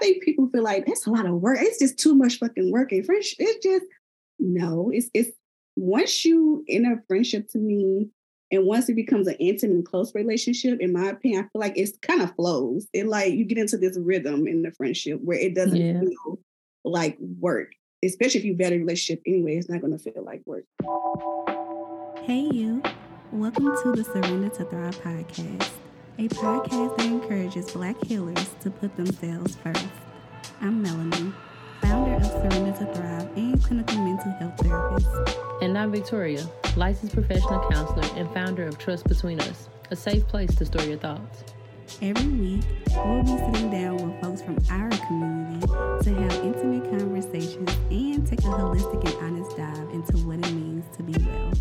think people feel like that's a lot of work. It's just too much fucking work. And friendship, it's just no. It's it's once you in a friendship to me, and once it becomes an intimate and close relationship, in my opinion, I feel like it's kind of flows. It like you get into this rhythm in the friendship where it doesn't yeah. feel like work. Especially if you vet a relationship anyway, it's not gonna feel like work. Hey you. Welcome to the Surrender to Thrive podcast a podcast that encourages Black healers to put themselves first. I'm Melony, founder of Surrender to Thrive and clinical mental health therapist. And I'm Victoria, licensed professional counselor and founder of Trust Between Us, a safe place to store your thoughts. Every week, we'll be sitting down with folks from our community to have intimate conversations and take a holistic and honest dive into what it means to be well.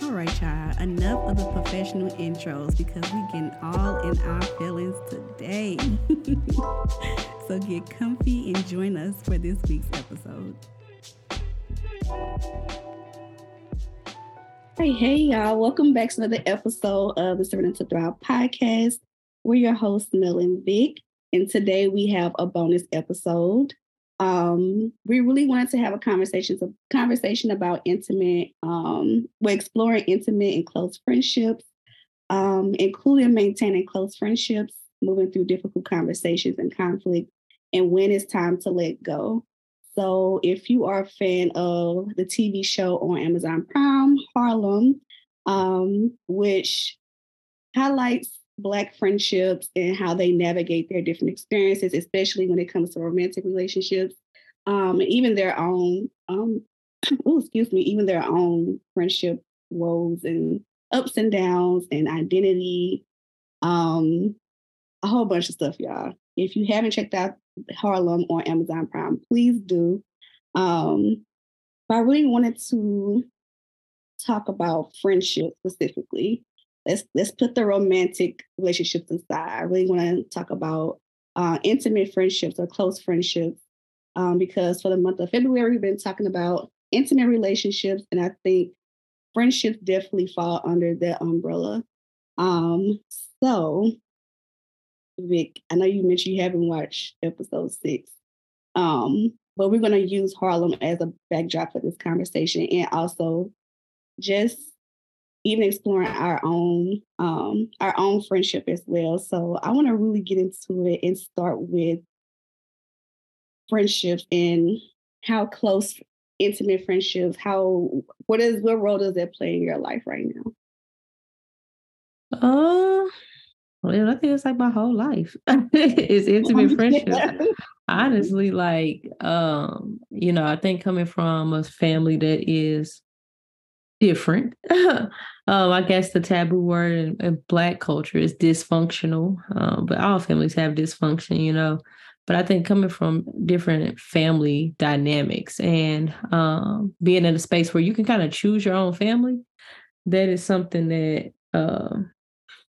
All right, y'all. Enough of the professional intros because we getting all in our feelings today. so get comfy and join us for this week's episode. Hey, hey, y'all. Welcome back to another episode of the Surrender to Thrive podcast. We're your hosts, Mel and Vic. And today we have a bonus episode um, we really wanted to have a conversation, a conversation about intimate, um, we're exploring intimate and close friendships, um, including maintaining close friendships, moving through difficult conversations and conflict, and when it's time to let go. So, if you are a fan of the TV show on Amazon Prime, Harlem, um, which highlights Black friendships and how they navigate their different experiences, especially when it comes to romantic relationships, um, and even their own, um, oh, excuse me, even their own friendship woes and ups and downs and identity, um, a whole bunch of stuff, y'all. If you haven't checked out Harlem on Amazon Prime, please do. Um, but I really wanted to talk about friendship specifically let's let's put the romantic relationships aside. I really want to talk about uh, intimate friendships or close friendships um, because for the month of February we've been talking about intimate relationships, and I think friendships definitely fall under that umbrella. Um, so, Vic, I know you mentioned you haven't watched episode six, um, but we're going to use Harlem as a backdrop for this conversation, and also just even exploring our own um, our own friendship as well. So I want to really get into it and start with friendships and how close intimate friendships how what is what role does that play in your life right now? Uh well i think it's like my whole life. It's intimate friendship honestly like um you know i think coming from a family that is different. um, I guess the taboo word in, in black culture is dysfunctional, um, but all families have dysfunction, you know. But I think coming from different family dynamics and um, being in a space where you can kind of choose your own family, that is something that uh,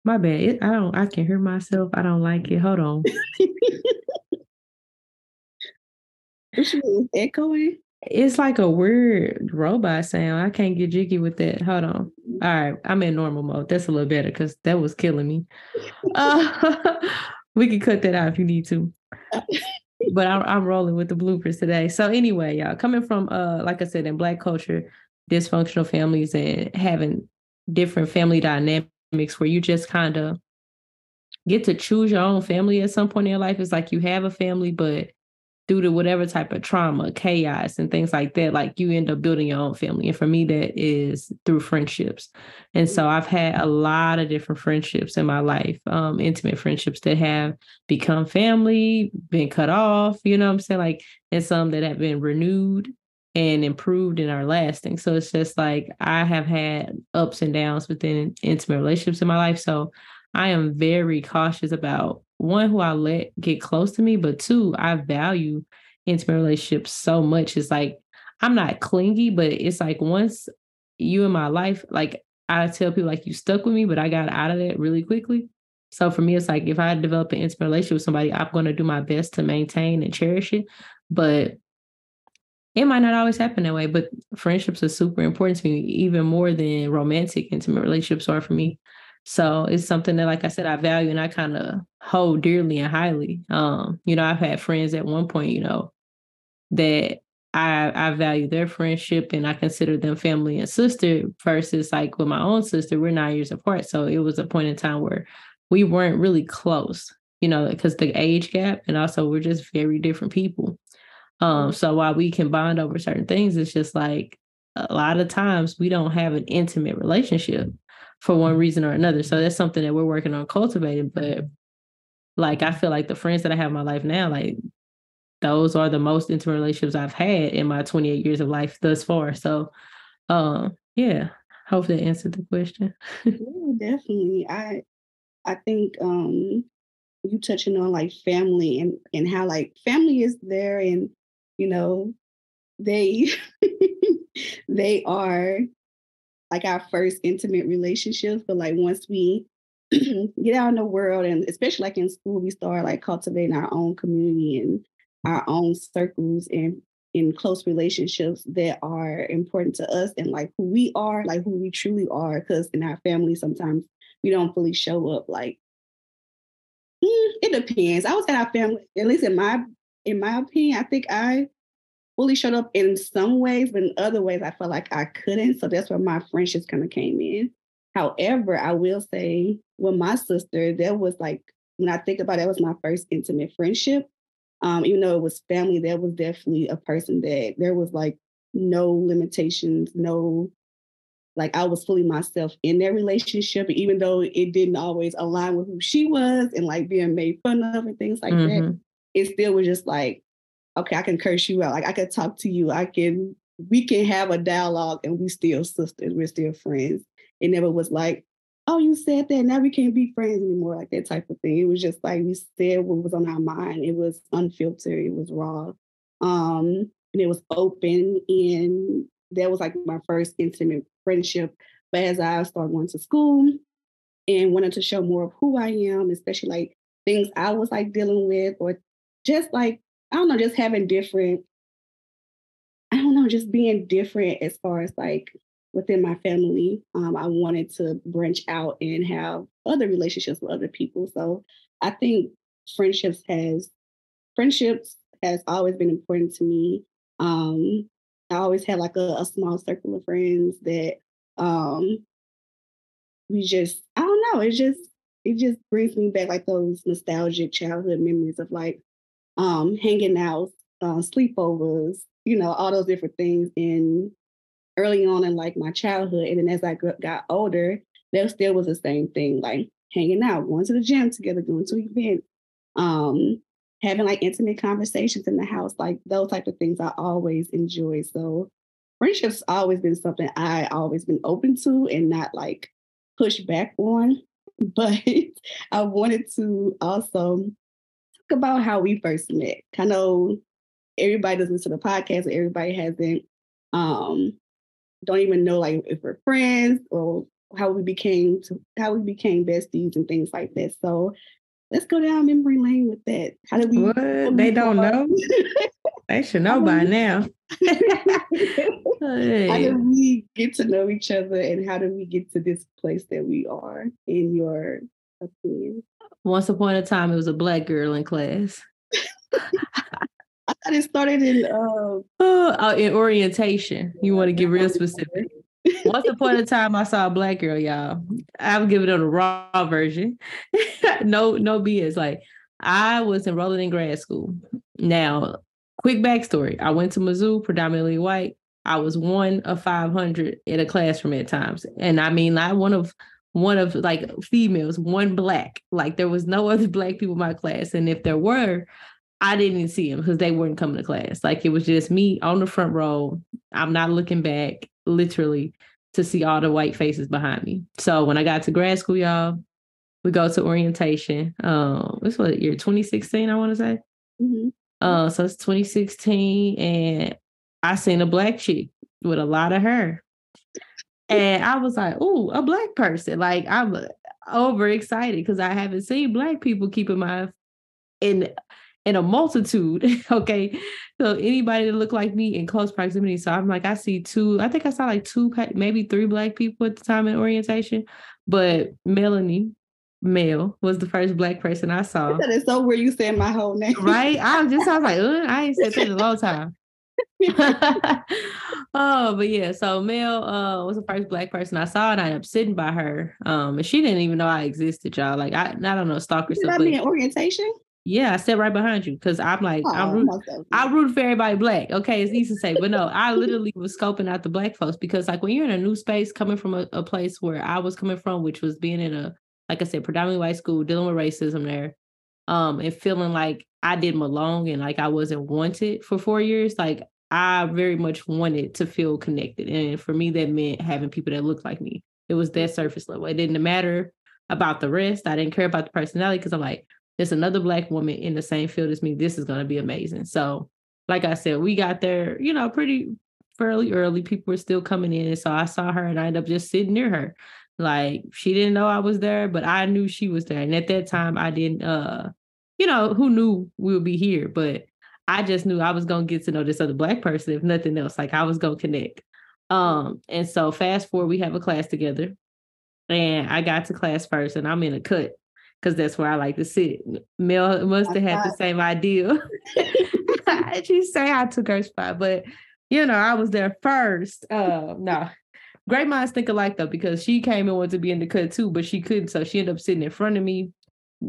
my bad. It, I don't. I can hear myself. I don't like it. Hold on. echoing? It's like a weird robot sound. I can't get jiggy with that. Hold on. All right, I'm in normal mode. That's a little better because that was killing me. Uh, we can cut that out if you need to. but I'm, I'm rolling with the bloopers today. So anyway, y'all, coming from uh, like I said, in Black culture, dysfunctional families and having different family dynamics where you just kind of get to choose your own family at some point in your life. It's like you have a family, but due to whatever type of trauma, chaos, and things like that, like you end up building your own family. And for me, that is through friendships. And so I've had a lot of different friendships in my life, um, intimate friendships that have become family, been cut off, you know what I'm saying? Like, and some that have been renewed and improved and are lasting. So it's just like I have had ups and downs within intimate relationships in my life. So I am very cautious about one who I let get close to me, but two, I value intimate relationships so much. It's like I'm not clingy, but it's like once you in my life, like I tell people like you stuck with me, but I got out of that really quickly. So for me, it's like if I develop an intimate relationship with somebody, I'm gonna do my best to maintain and cherish it. But it might not always happen that way. But friendships are super important to me, even more than romantic intimate relationships are for me. So it's something that, like I said, I value and I kind of hold dearly and highly. Um, you know, I've had friends at one point, you know, that I I value their friendship and I consider them family and sister versus like with my own sister, we're nine years apart. So it was a point in time where we weren't really close, you know, because the age gap and also we're just very different people. Um, mm-hmm. so while we can bond over certain things, it's just like a lot of times we don't have an intimate relationship for one reason or another. So that's something that we're working on cultivating. But like I feel like the friends that I have in my life now, like those are the most intimate relationships I've had in my 28 years of life thus far. So um yeah, hope that answered the question. yeah, definitely. I I think um you touching on like family and and how like family is there and you know they they are like our first intimate relationships but like once we get out in the world and especially like in school we start like cultivating our own community and our own circles and in close relationships that are important to us and like who we are like who we truly are because in our family sometimes we don't fully show up like mm, it depends. I was at our family at least in my in my opinion i think i fully showed up in some ways, but in other ways, I felt like I couldn't. So that's where my friendships kind of came in. However, I will say with my sister, that was like, when I think about it, that was my first intimate friendship. Um, even though it was family, that was definitely a person that there was like no limitations, no, like I was fully myself in that relationship. even though it didn't always align with who she was and like being made fun of and things like mm-hmm. that, it still was just like, okay, I can curse you out. Like I can talk to you. I can we can have a dialogue and we still sisters. We're still friends. It never was like, oh, you said that. Now we can't be friends anymore. Like that type of thing. It was just like we said what was on our mind. It was unfiltered. It was raw. Um, and it was open. And that was like my first intimate friendship. But as I started going to school and wanted to show more of who I am, especially like things I was like dealing with, or just like I don't know, just having different, I don't know, just being different as far as like within my family. Um, I wanted to branch out and have other relationships with other people. So I think friendships has friendships has always been important to me. Um, I always had like a, a small circle of friends that um, we just I don't know, it just it just brings me back like those nostalgic childhood memories of like um, hanging out, uh, sleepovers, you know, all those different things in early on in like my childhood. And then as I got older, there still was the same thing, like hanging out, going to the gym together, going to events, um, having like intimate conversations in the house, like those type of things I always enjoy. So friendship's always been something I always been open to and not like push back on. But I wanted to also about how we first met. I know everybody doesn't listen to the podcast, or everybody hasn't um don't even know like if we're friends or how we became to, how we became besties and things like that. So let's go down memory lane with that. How did we? What? They don't know. they should know by now. hey. How did we get to know each other, and how did we get to this place that we are? In your opinion. Once upon a time, it was a black girl in class. I thought it started in uh, oh, in orientation. You want to get real specific. Once upon a time, I saw a black girl, y'all. I'm giving it a raw version. no, no BS. Like I was enrolling in grad school. Now, quick backstory: I went to Mizzou, predominantly white. I was one of 500 in a classroom at times, and I mean, not one of one of like females, one black. Like there was no other black people in my class. And if there were, I didn't see them because they weren't coming to class. Like it was just me on the front row. I'm not looking back, literally, to see all the white faces behind me. So when I got to grad school, y'all, we go to orientation. Um, this was year 2016, I want to say. Mm-hmm. Uh, so it's 2016, and I seen a black chick with a lot of hair. And I was like, oh, a black person. Like I'm uh, overexcited because I haven't seen black people keep in my in in a multitude. okay. So anybody that looked like me in close proximity. So I'm like, I see two, I think I saw like two, maybe three black people at the time in orientation. But Melony, Mel, was the first black person I saw. That is so weird you saying my whole name. Right? I just I was like, I ain't said that in a long time. oh, but yeah, so Mel uh was the first black person I saw, and I ended up sitting by her. Um, and she didn't even know I existed, y'all. Like I, I don't know, stalker stuff. Did I be in orientation? Yeah, I sat right behind you because I'm like, oh, I'm root, I root for everybody black. Okay, it's easy to say, but no, I literally was scoping out the black folks because, like, when you're in a new space, coming from a, a place where I was coming from, which was being in a, like I said, predominantly white school, dealing with racism there, um, and feeling like I didn't belong and like I wasn't wanted for four years. Like I very much wanted to feel connected, and for me, that meant having people that looked like me. It was that surface level. It didn't matter about the rest. I didn't care about the personality because I'm like, there's another black woman in the same field as me. This is going to be amazing. So, like I said, we got there, you know, pretty fairly early. People were still coming in. And so I saw her and I ended up just sitting near her. Like she didn't know I was there, but I knew she was there. And at that time, I didn't, uh, you know, who knew we would be here, but I just knew I was going to get to know this other black person, if nothing else. Like I was going to connect. Um, and so fast forward, we have a class together. And I got to class first and I'm in a cut because that's where I like to sit. Mel must have had the same idea. she say I took her spot, but you know, I was there first. Uh, no, great minds think alike though, because she came and wanted to be in the cut too, but she couldn't. So she ended up sitting in front of me,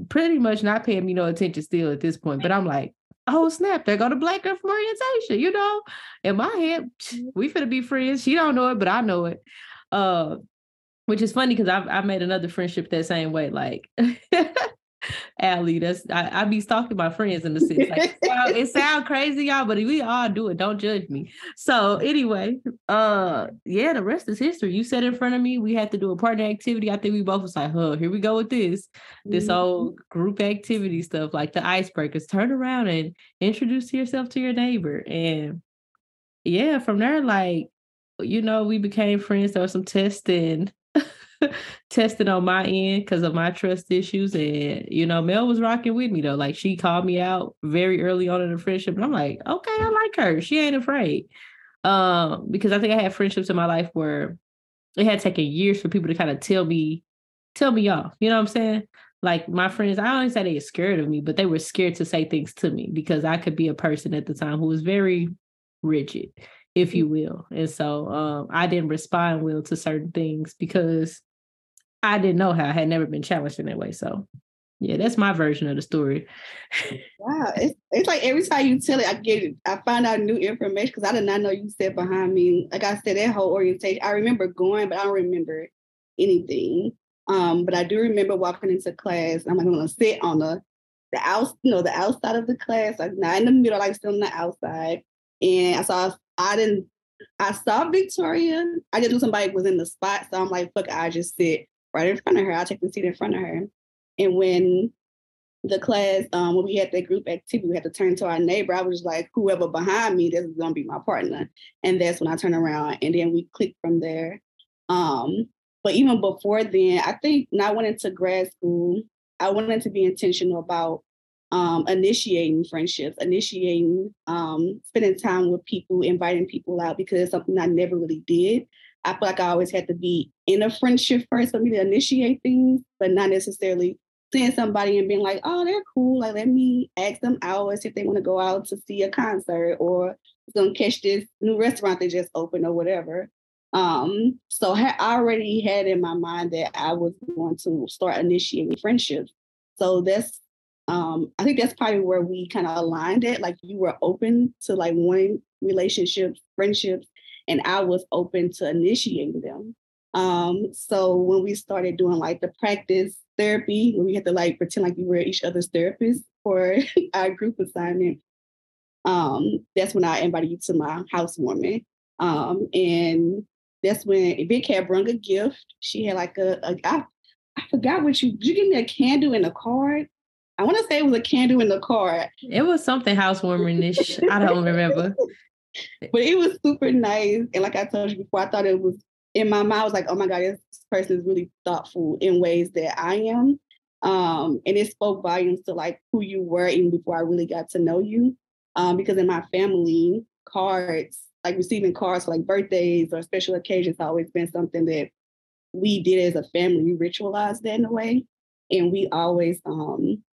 pretty much not paying me no attention still at this point. But I'm like, oh snap, there go the black girl from orientation, you know. In my head, we finna be friends. She don't know it, but I know it. Uh, which is funny because I've I made another friendship that same way. Like Allie, that's I, I be stalking my friends in the city. Like well, it sounds crazy, y'all, but we all do it. Don't judge me. So anyway, uh yeah, the rest is history. You sat in front of me, we had to do a partner activity. I think we both was like, huh, here we go with this. This mm-hmm. old group activity stuff, like the icebreakers. Turn around and introduce yourself to your neighbor. And yeah, from there, like, you know, we became friends. There was some testing tested on my end because of my trust issues. And, you know, Mel was rocking with me though. Like she called me out very early on in the friendship. And I'm like, okay, I like her. She ain't afraid. Um, because I think I had friendships in my life where it had taken years for people to kind of tell me, tell me off. You know what I'm saying? Like my friends, I don't say they were scared of me, but they were scared to say things to me because I could be a person at the time who was very rigid, if you will. And so um, I didn't respond well to certain things because I didn't know how. I had never been challenged in that way. So yeah, that's my version of the story. wow. It's, it's like every time you tell it, I get it, I find out new information because I did not know you sat behind me. Like I said, that whole orientation, I remember going, but I don't remember anything. Um, but I do remember walking into class. I'm gonna sit on the the out, you know, the outside of the class, like not in the middle, like still on the outside. And I saw I didn't I saw Victoria. I just knew somebody was in the spot. So I'm like, fuck, I just sit right in front of her. I'll take the seat in front of her. And when the class, um, when we had that group activity, we had to turn to our neighbor. I was like, whoever behind me, this is gonna be my partner. And that's when I turn around and then we click from there. Um, but even before then, I think when I went into grad school, I wanted to be intentional about um, initiating friendships, initiating um, spending time with people, inviting people out because it's something I never really did. I feel like I always had to be in a friendship first for me to initiate things, but not necessarily seeing somebody and being like, oh, they're cool. Like, let me ask them out if they want to go out to see a concert or gonna catch this new restaurant they just opened or whatever. Um, so I already had in my mind that I was going to start initiating friendships. So that's um, I think that's probably where we kind of aligned it. Like you were open to like wanting relationships, friendships, and I was open to initiating them. Um, so when we started doing like the practice therapy, where we had to like pretend like we were each other's therapists for our group assignment, um, that's when I invited you to my housewarming. Um, and that's when Big Cat brung a gift. She had like a, a I, I forgot what you did you give me a candle and a card? I want to say it was a candle in the card. It was something housewarming-ish. I don't remember. but it was super nice. And like I told you before, I thought it was in my mind, I was like, oh my God, this person is really thoughtful in ways that I am. Um, and it spoke volumes to like who you were even before I really got to know you. Um, because in my family, cards, like receiving cards for like birthdays or special occasions, always been something that we did as a family. We ritualized that in a way. And we always um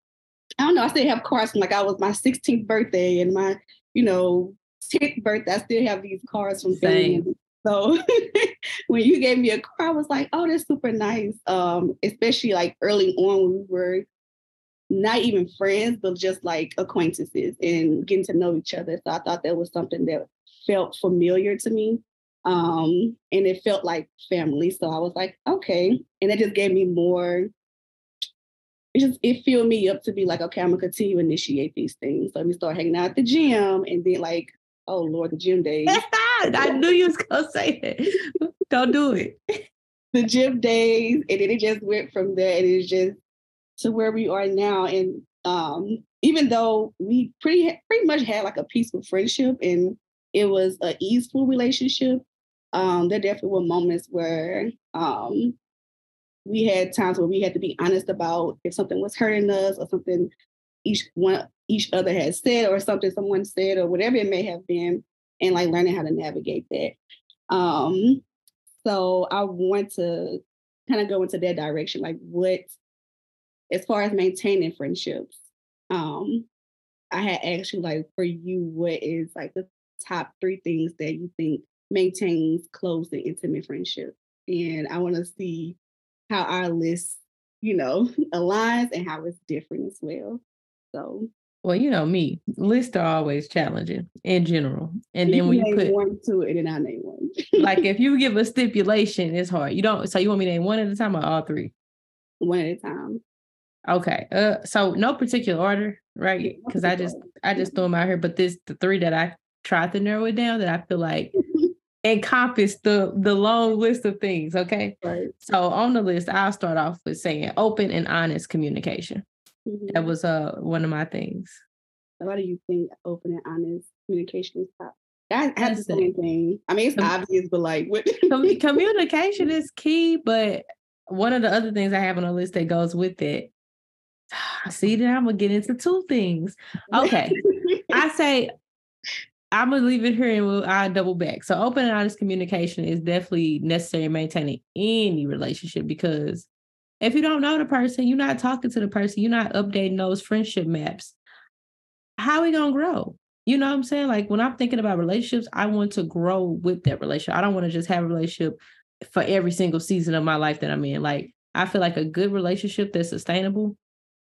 I don't know, I still have cards from like I was my 16th birthday and my, you know, 10th birthday. I still have these cards from family. So when you gave me a car, I was like, oh, that's super nice. Um, especially like early on when we were not even friends, but just like acquaintances and getting to know each other. So I thought that was something that felt familiar to me. Um, and it felt like family. So I was like, okay. And it just gave me more, it just it filled me up to be like, okay, I'm gonna continue to initiate these things. So let me start hanging out at the gym and then like, oh Lord, the gym days. I knew you was gonna say that. Don't do it. The gym days, and then it just went from there, and it's just to where we are now. And um, even though we pretty pretty much had like a peaceful friendship, and it was an easeful relationship, um, there definitely were moments where um, we had times where we had to be honest about if something was hurting us or something each one each other has said or something someone said or whatever it may have been and like learning how to navigate that. Um, so I want to kind of go into that direction, like what, as far as maintaining friendships. Um, I had asked you like for you, what is like the top three things that you think maintains close and intimate friendship? And I want to see how our list, you know, aligns and how it's different as well. So well, you know me, lists are always challenging in general. And then when you put one to it, and I name one. like if you give a stipulation, it's hard. You don't. So you want me to name one at a time or all three? One at a time. Okay. Uh. So no particular order, right? Because I just I just threw them out here. But this the three that I tried to narrow it down that I feel like encompass the the long list of things. Okay. Right. So on the list, I'll start off with saying open and honest communication. Mm-hmm. That was uh one of my things. Why do you think open and honest communication is top? That, that's the same thing. I mean, it's Com- obvious, but like, what? communication is key. But one of the other things I have on the list that goes with it. See, that I'm gonna get into two things. Okay, I say I'm gonna leave it here and we'll I double back. So open and honest communication is definitely necessary in maintaining any relationship because if you don't know the person, you're not talking to the person, you're not updating those friendship maps. How are we gonna grow? You know what I'm saying? Like when I'm thinking about relationships, I want to grow with that relationship. I don't want to just have a relationship for every single season of my life that I'm in. Like I feel like a good relationship that's sustainable.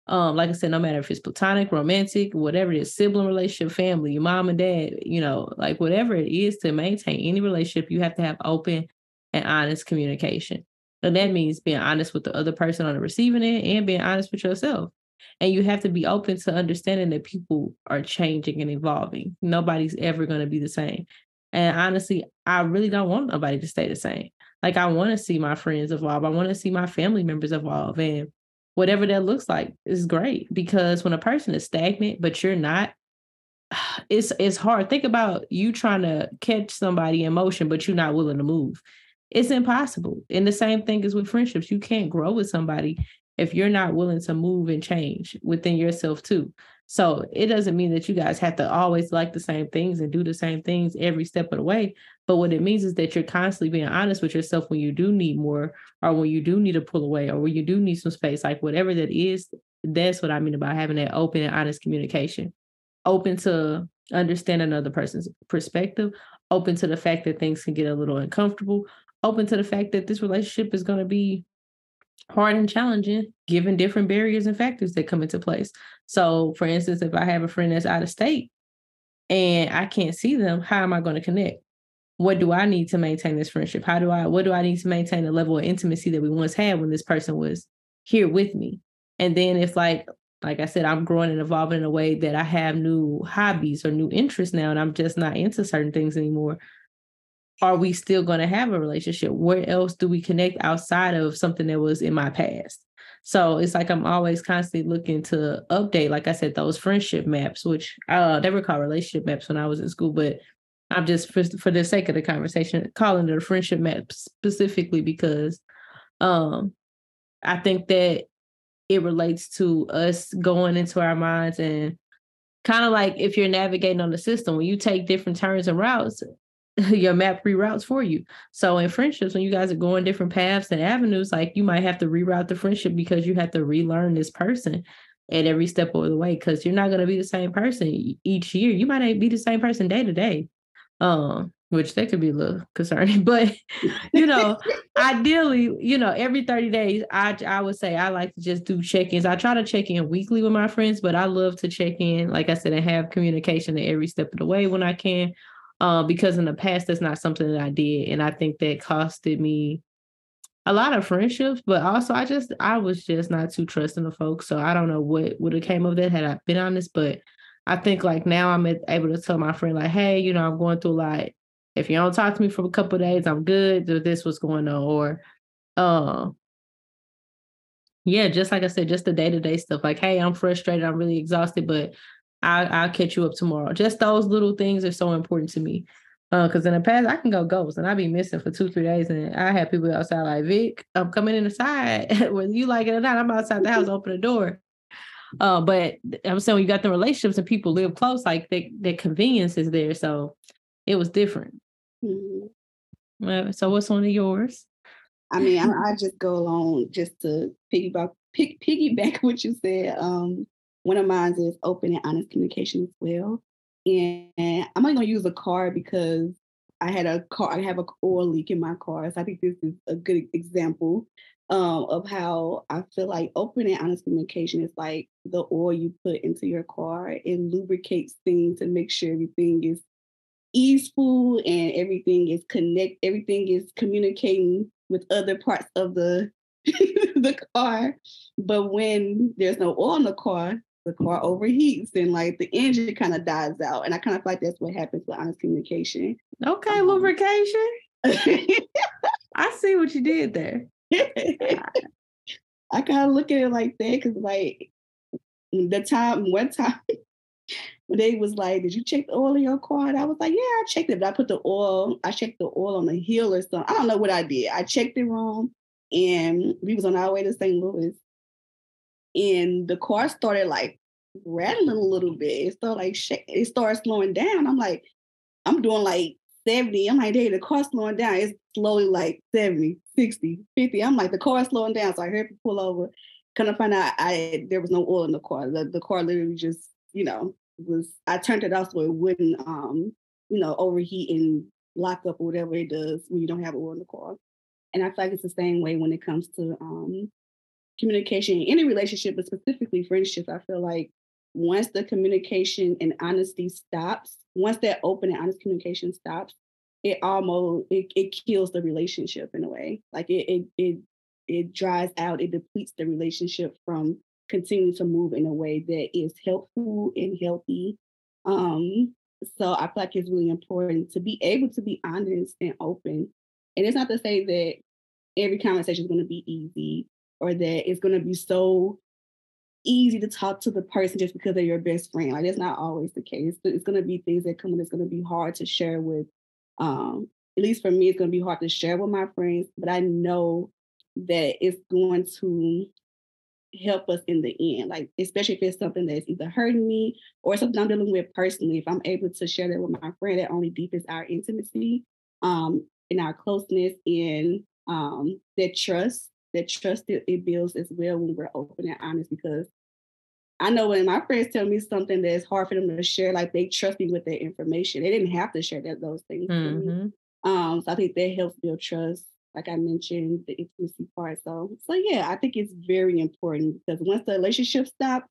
Um, like I said, no matter if it's platonic, romantic, whatever it is, sibling relationship, family, your mom and dad, you know, like whatever it is to maintain any relationship, you have to have open and honest communication. And that means being honest with the other person on the receiving end and being honest with yourself. And you have to be open to understanding that people are changing and evolving. Nobody's ever going to be the same. And honestly, I really don't want nobody to stay the same. Like I want to see my friends evolve. I want to see my family members evolve. And whatever that looks like is great because when a person is stagnant, but you're not, it's it's hard. Think about you trying to catch somebody in motion, but you're not willing to move it's impossible. And the same thing is with friendships. You can't grow with somebody if you're not willing to move and change within yourself too. So it doesn't mean that you guys have to always like the same things and do the same things every step of the way. But what it means is that you're constantly being honest with yourself when you do need more, or when you do need to pull away, or when you do need some space, like whatever that is. That's what I mean about having that open and honest communication, open to understand another person's perspective, open to the fact that things can get a little uncomfortable, open to the fact that this relationship is going to be hard and challenging given different barriers and factors that come into place. So, for instance, if I have a friend that's out of state and I can't see them, how am I going to connect? What do I need to maintain this friendship? How do I what do I need to maintain the level of intimacy that we once had when this person was here with me? And then if like like I said, I'm growing and evolving in a way that I have new hobbies or new interests now, and I'm just not into certain things anymore are we still going to have a relationship? Where else do we connect outside of something that was in my past? So it's like I'm always constantly looking to update, like I said, those friendship maps, which I never called relationship maps when I was in school, but I'm just for, for the sake of the conversation calling it a friendship map specifically because um I think that it relates to us going into our minds and kind of like if you're navigating on the system, when you take different turns and routes, your map reroutes for you. So in friendships, when you guys are going different paths and avenues, like you might have to reroute the friendship because you have to relearn this person at every step of the way because you're not going to be the same person each year. You might not be the same person day to day. Um, which that could be a little concerning, but you know, ideally, you know, every 30 days, I I would say I like to just do check-ins. I try to check in weekly with my friends, but I love to check in, like I said, and have communication at every step of the way when I can. Uh, because in the past that's not something that I did. And I think that costed me a lot of friendships, but also I just I was just not too trusting of folks. So I don't know what would have came of that had I been honest. But I think like now I'm able to tell my friend like, hey, you know, I'm going through a lot. If you don't talk to me for a couple days, I'm good. This was going on, or uh, yeah, just like I said, just the day to day stuff. Like, hey, I'm frustrated. I'm really exhausted, but I'll, I'll catch you up tomorrow. Just those little things are so important to me. Because uh, in the past, I can go ghost and I'd be missing for two, three days. And I have people outside like, Vic, I'm coming in the side. Whether you like it or not, I'm outside the house, open the door. Uh, but I'm saying you got the relationships and people live close, like they, their convenience is there. So it was different. Mm-hmm. Uh, so what's one of yours? I mean, I, I, just go along just to piggyback, pick, piggyback what you said. Um, one of mine is open and honest communication as well. And I'm only gonna use a car because I had a car, I have a oil leak in my car. So I think this is a good example um, of how I feel like open and honest communication is like the oil you put into your car. It lubricates things to make sure everything is easeful and everything is connect, everything is communicating with other parts of the the car. But when there's no oil in the car, the car overheats and like the engine kind of dies out. And I kind of feel like that's what happens with honest communication. Okay, um, lubrication. I see what you did there. I kind of look at it like that because like the time one time they was like, Did you check the oil in your car? And I was like, Yeah, I checked it. But I put the oil, I checked the oil on the hill or something. I don't know what I did. I checked it wrong. And we was on our way to St. Louis and the car started like rattling a little bit. It started like sh- it started slowing down. I'm like, I'm doing like 70. I'm like, hey, the car's slowing down. It's slowly like 70, 60, 50. I'm like, the car's slowing down. So I heard it pull over. Kind of find out I there was no oil in the car. The, the car literally just, you know, was I turned it off so it wouldn't um, you know, overheat and lock up or whatever it does when you don't have oil in the car. And I feel like it's the same way when it comes to um, communication in any relationship, but specifically friendships, I feel like once the communication and honesty stops, once that open and honest communication stops, it almost it, it kills the relationship in a way. Like it it it it dries out, it depletes the relationship from continuing to move in a way that is helpful and healthy. Um, so I feel like it's really important to be able to be honest and open. And it's not to say that every conversation is going to be easy or that it's going to be so easy to talk to the person just because they're your best friend. Like that's not always the case. It's going to be things that come that's going to be hard to share with. Um, at least for me, it's going to be hard to share with my friends, but I know that it's going to help us in the end. Like especially if it's something that's either hurting me or something I'm dealing with personally. If I'm able to share that with my friend, that only deepens our intimacy, um, and our closeness and um, that trust that trust it, it builds as well when we're open and honest because I know when my friends tell me something that's hard for them to share, like they trust me with their information. They didn't have to share that those things mm-hmm. with me. Um, so I think that helps build trust. Like I mentioned, the intimacy part. So, so yeah, I think it's very important because once the relationship stops,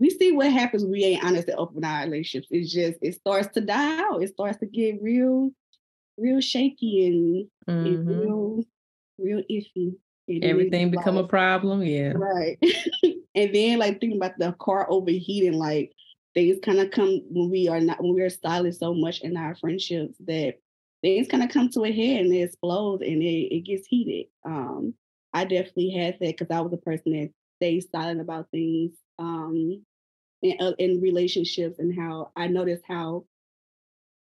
we see what happens we ain't honest and open our relationships. It's just it starts to die out. It starts to get real, real shaky and, mm-hmm. and real, real iffy. Everything become a problem. Yeah. Right. and then like thinking about the car overheating, like things kind of come when we are not when we are silent so much in our friendships that things kind of come to a head and it explodes and it, it gets heated. Um, I definitely had that because I was a person that stays silent about things um, in, uh, in relationships and how I noticed how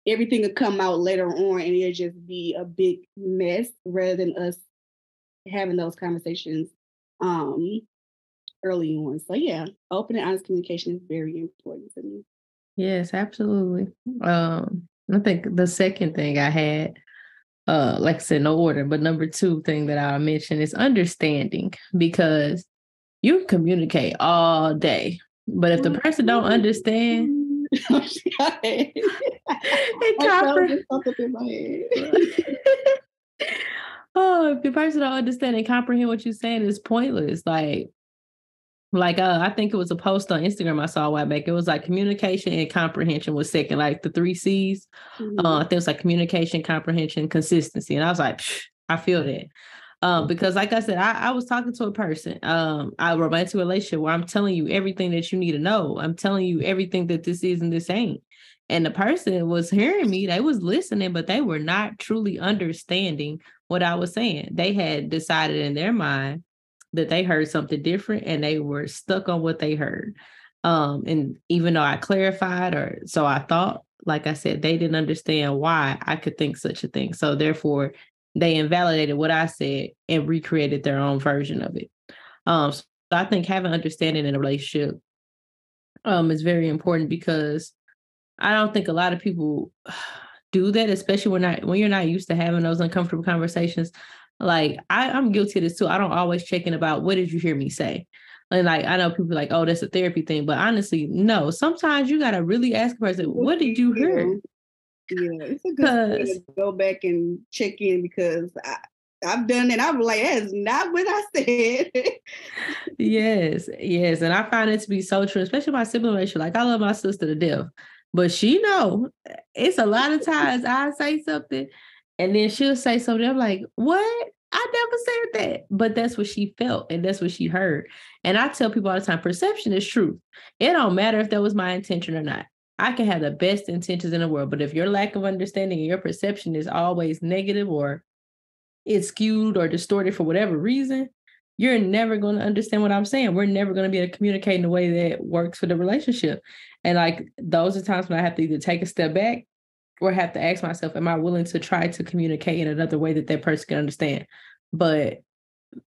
everything would come out later on and it'd just be a big mess rather than us having those conversations um, early on. So yeah, open and honest communication is very important to me. Yes, absolutely. Um, I think the second thing I had, uh, like I said, no order, but number two thing that I mentioned is understanding because you communicate all day, but if the person don't understand, it oh, if the person don't understand and comprehend what you're saying it's pointless. Like like uh, I think it was a post on Instagram I saw a while back. It was like communication and comprehension was second, like the three C's. Mm-hmm. Uh, I think it was like communication, comprehension, consistency, and I was like, I feel that. Um, because like I said, I, I was talking to a person, um, a romantic relationship where I'm telling you everything that you need to know. I'm telling you everything that this is and this ain't. And the person was hearing me, they was listening, but they were not truly understanding what I was saying. They had decided in their mind that they heard something different and they were stuck on what they heard. Um, and even though I clarified, or so I thought, like I said, they didn't understand why I could think such a thing. So therefore, they invalidated what I said and recreated their own version of it. Um, so I think having understanding in a relationship um, is very important because I don't think a lot of people do that, especially when not when you're not used to having those uncomfortable conversations. Like I, I'm guilty of this too. I don't always check in about what did you hear me say. And like I know people like, oh, that's a therapy thing, but honestly, no. Sometimes you gotta really ask a person, what did you hear? Yeah, it's a good thing to go back and check in because I, I've done it. I'm like, that's not what I said. yes, yes. And I find it to be so true, especially my sibling relationship. Like I love my sister to death. But she know it's a lot of times I say something and then she'll say something. I'm like, what? I never said that. But that's what she felt and that's what she heard. And I tell people all the time, perception is truth. It don't matter if that was my intention or not. I can have the best intentions in the world, but if your lack of understanding and your perception is always negative or it's skewed or distorted for whatever reason, you're never going to understand what I'm saying. We're never going to be able to communicate in a way that works for the relationship. And like those are times when I have to either take a step back or have to ask myself, am I willing to try to communicate in another way that that person can understand? But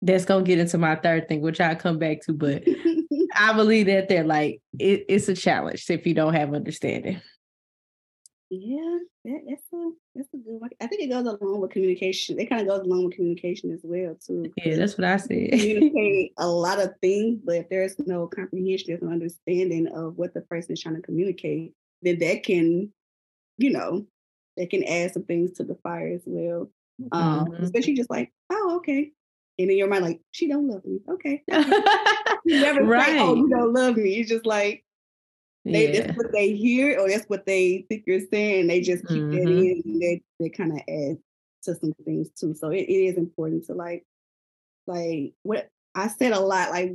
that's gonna get into my third thing, which I'll come back to. But I believe that they're like it, it's a challenge if you don't have understanding. Yeah, that, that's a that's a good one. I think it goes along with communication. It kind of goes along with communication as well too. Yeah, that's what I said. communicate a lot of things, but if there's no comprehension, there's no understanding of what the person is trying to communicate, then that can, you know, that can add some things to the fire as well. Um, mm-hmm. especially just like, oh, okay. And in your mind, like, she don't love me. Okay. you never right. say, oh, you don't love me. It's just like, they yeah. that's what they hear or that's what they think you're saying. They just keep mm-hmm. that in and they, they kind of add to some things too. So it, it is important to like like what I said a lot, like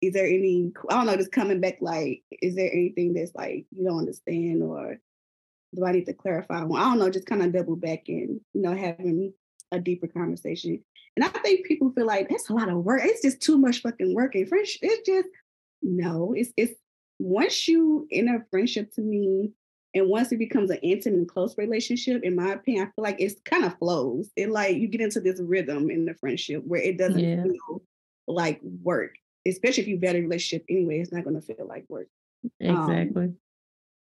is there any I don't know, just coming back like, is there anything that's like you don't understand or do I need to clarify? Well, I don't know, just kind of double back and you know, having a deeper conversation. And I think people feel like that's a lot of work. It's just too much fucking work. And French, it's just no, it's it's once you in a friendship to me, and once it becomes an intimate and close relationship, in my opinion, I feel like it's kind of flows. It like you get into this rhythm in the friendship where it doesn't yeah. feel like work. Especially if you vet a relationship anyway, it's not gonna feel like work. Um, exactly. Um,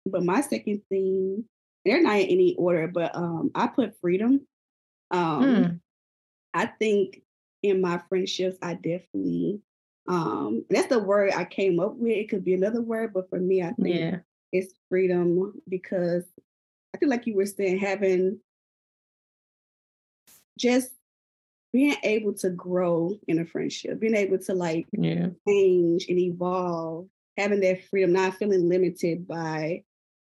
but my second thing, they're not in any order, but um I put freedom. Um mm. I think in my friendships, I definitely um, that's the word I came up with. It could be another word, but for me, I think yeah. it's freedom because I feel like you were saying having just being able to grow in a friendship, being able to like yeah. change and evolve, having that freedom, not feeling limited by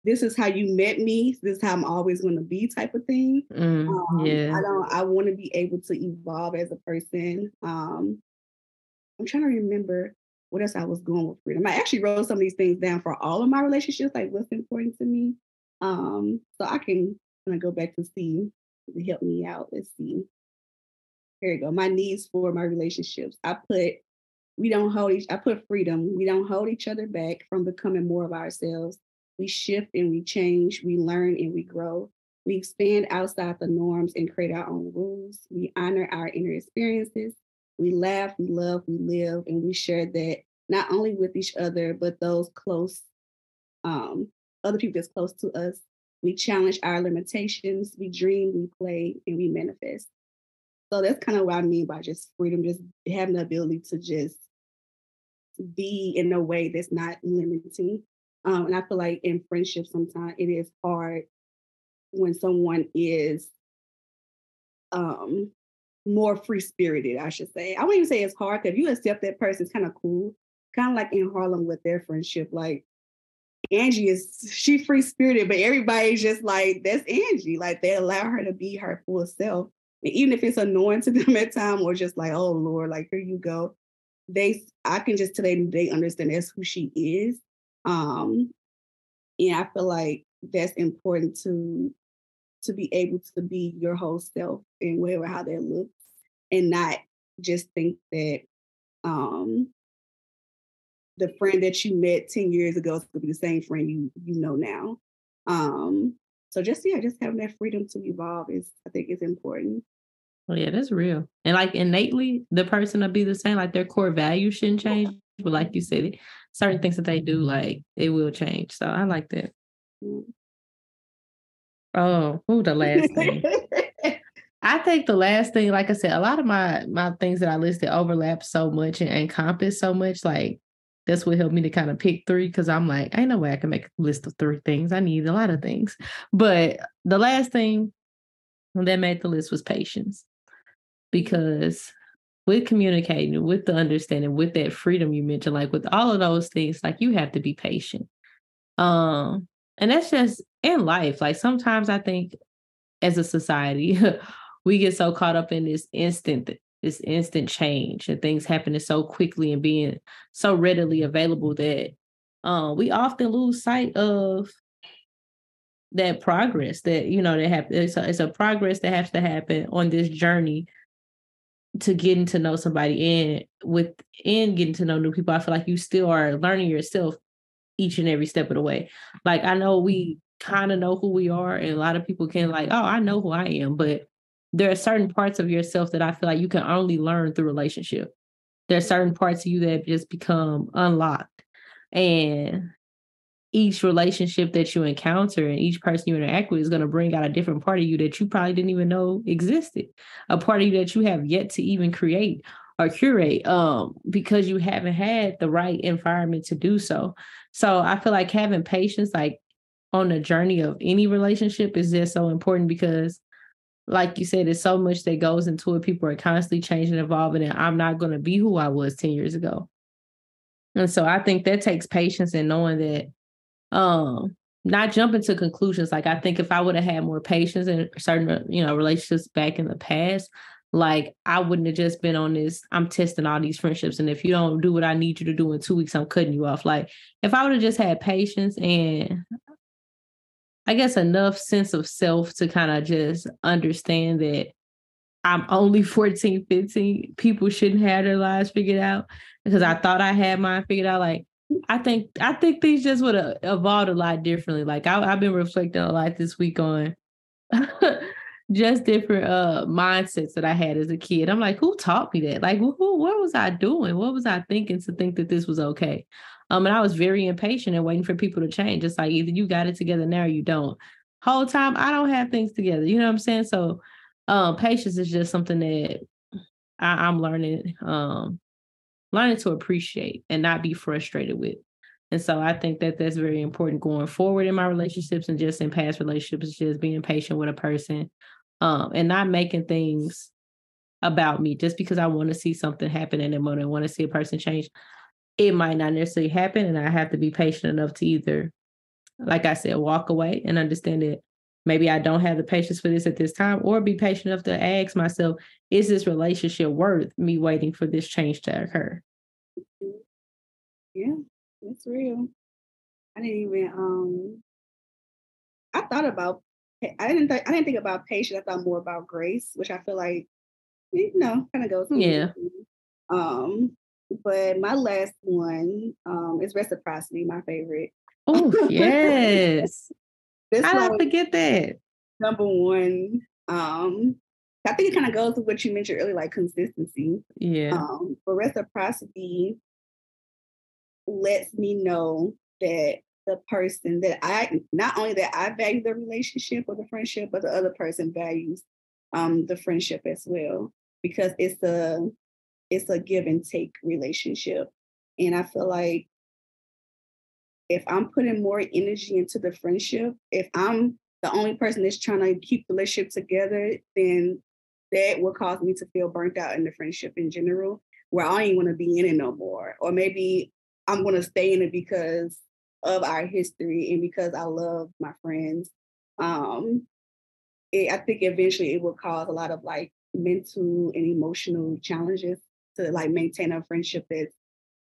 this is how you met me, this is how I'm always going to be type of thing. Mm, um, yeah. I don't I want to be able to evolve as a person. Um, I'm trying to remember what else I was going with freedom. I actually wrote some of these things down for all of my relationships, like what's important to me. Um, so I can kind of go back to see to help me out. Let's see. Here you go. My needs for my relationships. I put we don't hold each I put freedom. We don't hold each other back from becoming more of ourselves. We shift and we change, we learn and we grow. We expand outside the norms and create our own rules. We honor our inner experiences we laugh, we love, we live, and we share that not only with each other, but those close, um, other people that's close to us. We challenge our limitations, we dream, we play, and we manifest. So that's kind of what I mean by just freedom, just having the ability to just be in a way that's not limiting. Um, and I feel like in friendship, sometimes it is hard when someone is um more free spirited, I should say. I wouldn't even say it's hard because you accept that person, it's kind of cool. Kind of like in Harlem with their friendship. Like Angie is she free spirited, but everybody's just like, that's Angie. Like they allow her to be her full self. And even if it's annoying to them at time or just like, oh Lord, like here you go. They I can just tell them they understand that's who she is. Um, and I feel like that's important to to be able to be your whole self and whatever how that looks and not just think that um the friend that you met 10 years ago is going to be the same friend you you know now. Um so just yeah just having that freedom to evolve is i think is important. Well yeah that's real. And like innately the person will be the same like their core values shouldn't change but like you said certain things that they do like it will change so i like that. Mm. oh who the last thing I think the last thing, like I said, a lot of my my things that I listed overlap so much and encompass so much. Like that's what helped me to kind of pick three because I'm like, ain't no way I can make a list of three things. I need a lot of things. But the last thing that made the list was patience. Because with communicating, with the understanding, with that freedom you mentioned, like with all of those things, like you have to be patient. Um, and that's just in life. Like sometimes I think as a society, we get so caught up in this instant this instant change and things happening so quickly and being so readily available that uh, we often lose sight of that progress that you know that happen it's a, it's a progress that has to happen on this journey to getting to know somebody and with and getting to know new people. I feel like you still are learning yourself each and every step of the way. Like i know we kind of know who we are and a lot of people can like oh i know who i am but there are certain parts of yourself that I feel like you can only learn through relationship. There are certain parts of you that just become unlocked. And each relationship that you encounter and each person you interact with is going to bring out a different part of you that you probably didn't even know existed. A part of you that you have yet to even create or curate um because you haven't had the right environment to do so. So I feel like having patience like on the journey of any relationship is just so important because like you said, there's so much that goes into it. People are constantly changing, evolving, and I'm not going to be who I was 10 years ago. And so I think that takes patience and knowing that um not jumping to conclusions. Like I think if I would have had more patience in certain, you know, relationships back in the past, like I wouldn't have just been on this, I'm testing all these friendships. And if you don't do what I need you to do in two weeks, I'm cutting you off. Like if I would have just had patience and I guess enough sense of self to kind of just understand that I'm only 14, 15. People shouldn't have their lives figured out because I thought I had mine figured out. Like, I think I think things just would have evolved a lot differently. Like I, have been reflecting a lot this week on just different uh mindsets that I had as a kid. I'm like, who taught me that? Like, who, what was I doing? What was I thinking to think that this was okay? Um, and I was very impatient and waiting for people to change. It's like either you got it together now or you don't. Whole time I don't have things together. You know what I'm saying? So um patience is just something that I, I'm learning, um, learning to appreciate and not be frustrated with. And so I think that that's very important going forward in my relationships and just in past relationships, just being patient with a person um, and not making things about me just because I want to see something happen in a moment, I want to see a person change it might not necessarily happen. And I have to be patient enough to either, like I said, walk away and understand that maybe I don't have the patience for this at this time, or be patient enough to ask myself, is this relationship worth me waiting for this change to occur? Yeah, that's real. I didn't even um I thought about I didn't think I didn't think about patience. I thought more about grace, which I feel like you know kind of goes. Yeah. Um, but my last one um, is reciprocity, my favorite. Oh, yes. this I forget that? Number one um, I think it kind of goes with what you mentioned earlier, like consistency. Yeah. Um, but reciprocity lets me know that the person that I not only that I value the relationship or the friendship, but the other person values um the friendship as well. Because it's a it's a give and take relationship. And I feel like if I'm putting more energy into the friendship, if I'm the only person that's trying to keep the relationship together, then that will cause me to feel burnt out in the friendship in general, where I even want to be in it no more. Or maybe I'm going to stay in it because of our history and because I love my friends. Um, it, I think eventually it will cause a lot of like mental and emotional challenges to like maintain a friendship that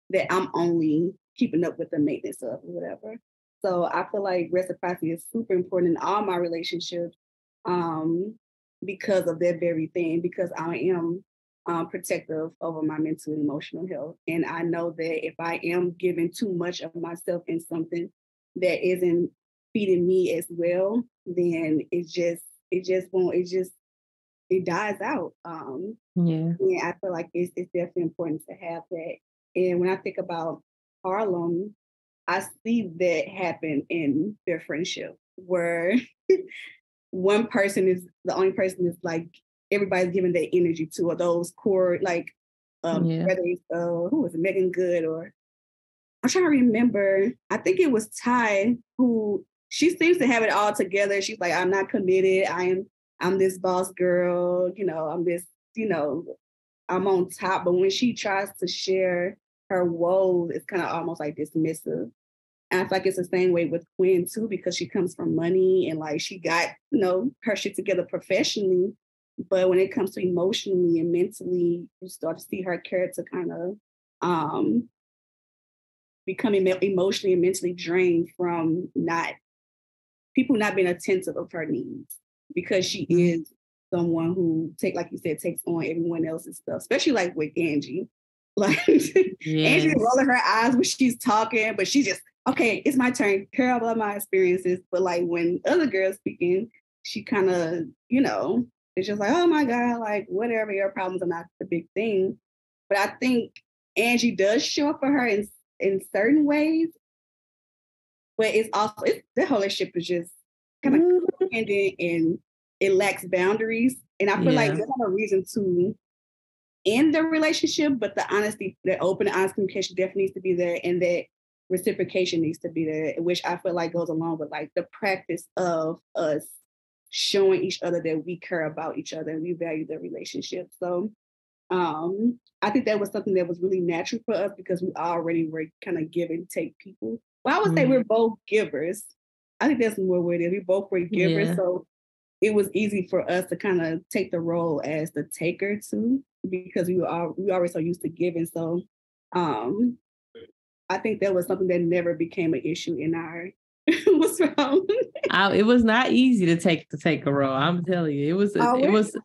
that I'm only keeping up with the maintenance of or whatever. So I feel like reciprocity is super important in all my relationships um, because of that very thing, because I am um, protective over my mental and emotional health. And I know that if I am giving too much of myself in something that isn't feeding me as well, then it just, it just won't, it just, it dies out. Um, yeah. And I feel like it's, it's definitely important to have that. And when I think about Harlem, I see that happen in their friendship where one person is the only person is like everybody's giving their energy to, or those core like um Yeah. whether it's uh who was it, Meagan Good or I'm trying to remember. I think it was Tye who she seems to have it all together. She's like, I'm not committed. I am I'm this boss girl, you know, I'm this, you know, I'm on top. But when she tries to share her woes, it's kind of almost like dismissive. And I feel like it's the same way with Quinn too, because she comes from money and like she got, you know, her shit together professionally. But when it comes to emotionally and mentally, you start to see her character kind of um becoming emotionally and mentally drained from not people not being attentive of her needs because she mm-hmm. is someone who take like you said takes on everyone else's stuff, especially like with Angie. Like Angie Yes. rolling her eyes when she's talking, but she's just okay, it's my turn. Care about my experiences, but like when other girls speaking, she kind of you know it's just like oh my god, like whatever your problems are not the big thing. But I think Angie does show up for her in in certain ways, but it's also it's, the whole relationship is just kind of mm-hmm. codependent and it lacks boundaries. And I feel like Yeah. there's not a reason to end the relationship, but the honesty, the open, honest communication definitely needs to be there, and that reciprocation needs to be there, which I feel like goes along with like the practice of us showing each other that we care about each other and we value the relationship. So um I think that was something that was really natural for us because we already were kind of give and take people. Well, I would say Mhm. we're both givers. I think that's more what it is. We both were givers. Yeah. So it was easy for us to kind of take the role as the taker too, because we were all, we already so used to giving. So um I think that was something that never became an issue in our what's wrong. I, it was not easy to take to take a role. I'm telling you, it was. A, Oh, it was.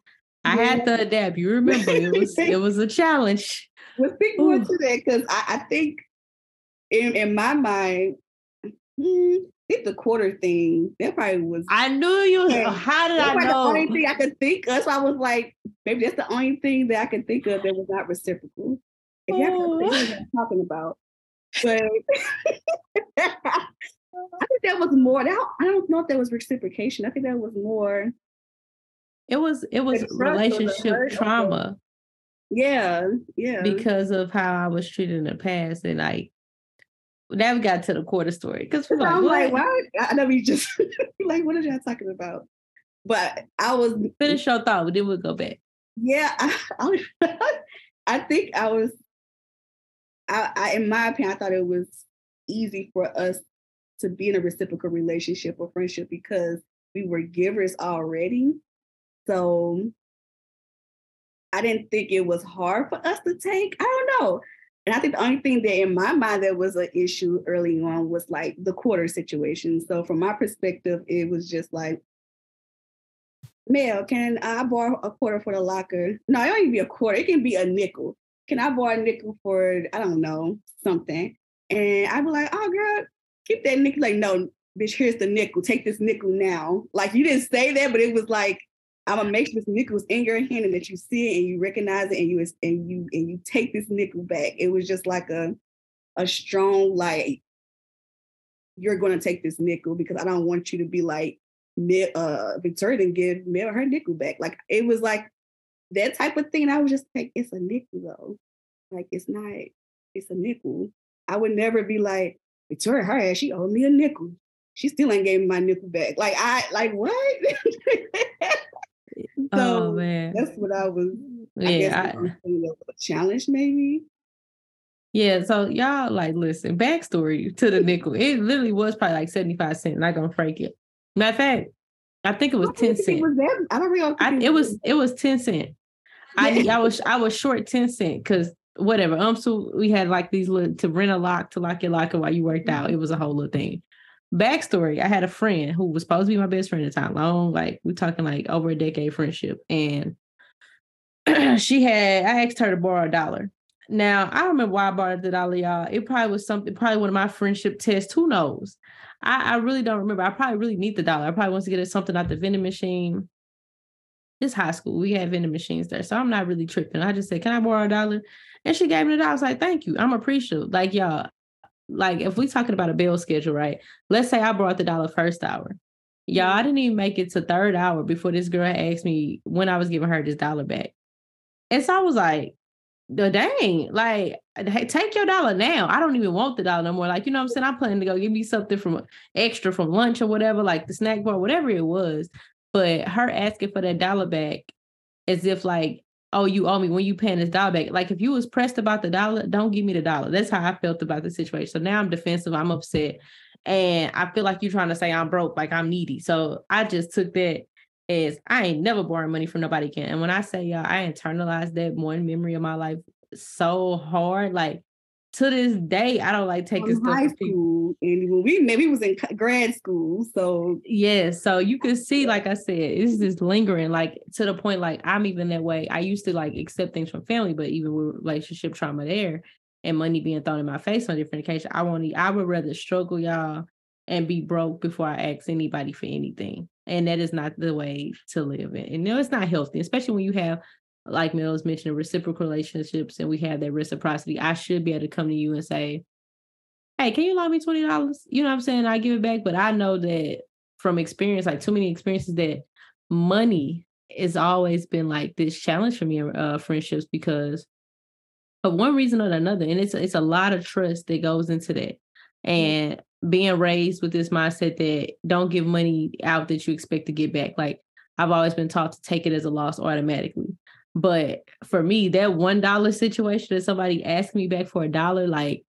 I had to adapt. You remember, it was. it was a challenge. Well, speak more Ooh. to that because I, I think in, in my mind, hmm, The quarter thing that probably was. I knew you. Okay. Uh, how did that's I like the only thing I could think of. So I was like, maybe that's the only thing that I could think of that was not reciprocal. If you have to think what I'm talking about, but I think that was more. That, I don't know if that was reciprocation. I think that was more. It was. It was trust or the hurt relationship trauma Yeah, yeah. because of how I was treated in the past, and like now we got to the quarter story because like, I'm like, what? why? I know we just like, what are y'all talking about? But I was, Finish your thought, but then we'll go back. yeah, I, I, I think I was, I, I, in my opinion, I thought it was easy for us to be in a reciprocal relationship or friendship because we were givers already. So I didn't think it was hard for us to take. I don't know. And I think the only thing that in my mind that was an issue early on was like the quarter situation. So from my perspective, it was just like, Mel, can I borrow a quarter for the locker? No, it don't even be a quarter. It can be a nickel. Can I borrow a nickel for, I don't know, something? And I'd be like, oh girl, keep that nickel. Like, no, bitch, here's the nickel. Take this nickel now. Like you didn't say that, but it was like I'm gonna make sure this nickel's in your hand and that you see it and you recognize it and you and you and you take this nickel back. It was just like a a strong like you're gonna take this nickel because I don't want you to be like uh Victoria didn't give Mel her nickel back. Like it was like that type of thing. And I was just like, it's a nickel though. Like it's not, it's a nickel. I would never be like, Victoria, her ass, she owed me a nickel. She still ain't gave me my nickel back. Like I like what? Oh, so oh man. That's what I was yeah, I, a challenge maybe. Yeah, so y'all like listen, backstory to the nickel. It literally was probably like 75 cents, not gonna break it. Matter of fact, I think it was 10 cents. It was that, I don't really I, it was it was 10 cent. I I was I was short 10 cent because whatever. Um, so we had like these little to rent a lock to lock your locker while you worked out. It was a whole little thing. Backstory: I had a friend who was supposed to be my best friend at the time. Long, like we're talking like over a decade friendship, and she had I asked her to borrow a dollar. Now I remember why I borrowed the dollar, y'all. It probably was something, probably one of my friendship tests. Who knows? I, I really don't remember. I probably really need the dollar. I probably want to get something out the vending machine. It's high school. We had vending machines there. So I'm not really tripping. I just said, Can I borrow a dollar? And she gave me the dollar. I was like, Thank you. I'm appreciative. Like, y'all, like if we talking about a bill schedule, right? Let's say I brought the dollar first hour. Y'all, I didn't even make it to third hour before this girl asked me when I was giving her this dollar back. And so I was like, the dang, like hey, take your dollar now. I don't even want the dollar no more. Like, you know what I'm saying? I'm planning to go give me something from extra from lunch or whatever, like the snack bar, whatever it was. But her asking for that dollar back as if like, oh, you owe me when you paying this dollar back. Like if you was pressed about the dollar, don't give me the dollar. That's how I felt about the situation. So now I'm defensive, I'm upset. And I feel like you're trying to say I'm broke, like I'm needy. So I just took that as I ain't never borrowing money from nobody again. And when I say y'all, I internalized that one memory of my life so hard. Like to this day, I don't like taking stuff high school, and when we maybe was in grad school, so yeah. So you could see, like I said, it's just lingering, like to the point, like I'm even that way. I used to like accept things from family, but even with relationship trauma there and money being thrown in my face on different occasions, I won't. I would rather struggle, y'all, and be broke before I ask anybody for anything. And that is not the way to live. And, and no, it's not healthy, especially when you have like Mel's mentioned, reciprocal relationships and we have that reciprocity, I should be able to come to you and say, Hey, can you loan me $20? You know what I'm saying? I give it back. But I know that from experience, like too many experiences, that money has always been like this challenge for me in uh, friendships because of one reason or another. And it's it's a lot of trust that goes into that. And being raised with this mindset that don't give money out that you expect to get back. Like I've always been taught to take it as a loss automatically. But for me, that one dollar situation that somebody asked me back for a dollar, like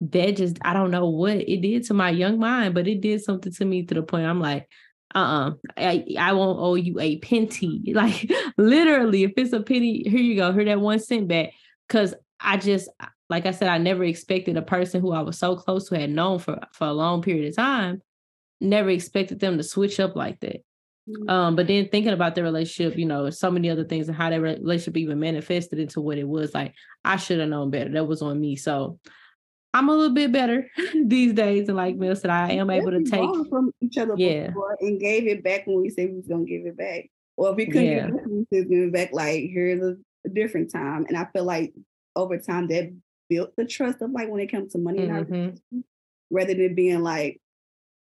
that just I don't know what it did to my young mind, but it did something to me to the point I'm like, uh-uh, I, I won't owe you a penny. Like literally, if it's a penny, here you go, here that one cent back. Cause I just like I said, I never expected a person who I was so close to had known for for a long period of time, never expected them to switch up like that. Mm-hmm. Um, but then thinking about the relationship, you know, so many other things and how that relationship even manifested into what it was, like I should have known better. That was on me. So I'm a little bit better these days, and like Mel said, I am able to take from each other yeah. and gave it back when we said we was gonna give it back. Or if we couldn't yeah. give it back, we said give it back. Like here's a, a, different time, and I feel like over time that built the trust of like when it comes to money, mm-hmm. rather than being like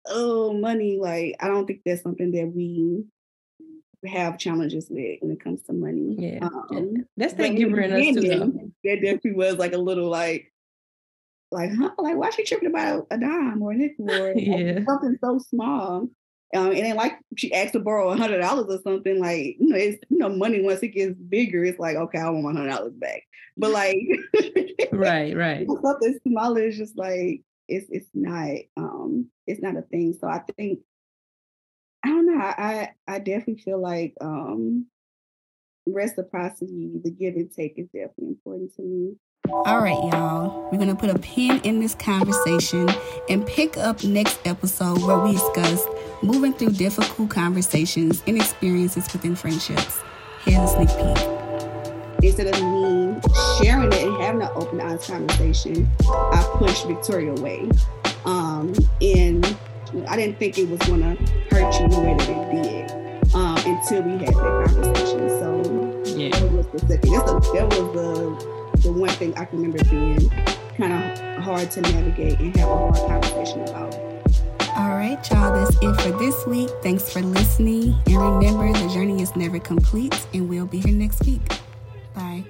oh, money, like I don't think that's something that we have challenges with when it comes to money. Yeah. Um, that's that giver in us too. That definitely was like a little like like, huh? Like, why she tripping about a dime or a nickel or yeah. something so small? Um, and then like she asked to borrow a hundred dollars or something, like, you know, it's you know, money once it gets bigger, it's like, okay, I want my hundred dollars back. But like right, right. Something smaller is just like it's it's not um it's not a thing. So I think I don't know. I I definitely feel like um reciprocity, the give and take is definitely important to me. All right, y'all. We're going to put a pin in this conversation and pick up next episode where we discuss moving through difficult conversations and experiences within friendships. Here's a sneak peek. Instead of me sharing it and having an open, honest conversation, I pushed Victoria away. Um, and I didn't think it was going to hurt you the way that it did um, until we had that conversation. So Yeah. that was the second. That's the, that was the the one thing I can remember being kind of hard to navigate and have a hard conversation about. All right, y'all, that's it for this week. Thanks for listening. And remember, the journey is never complete, and we'll be here next week. Bye.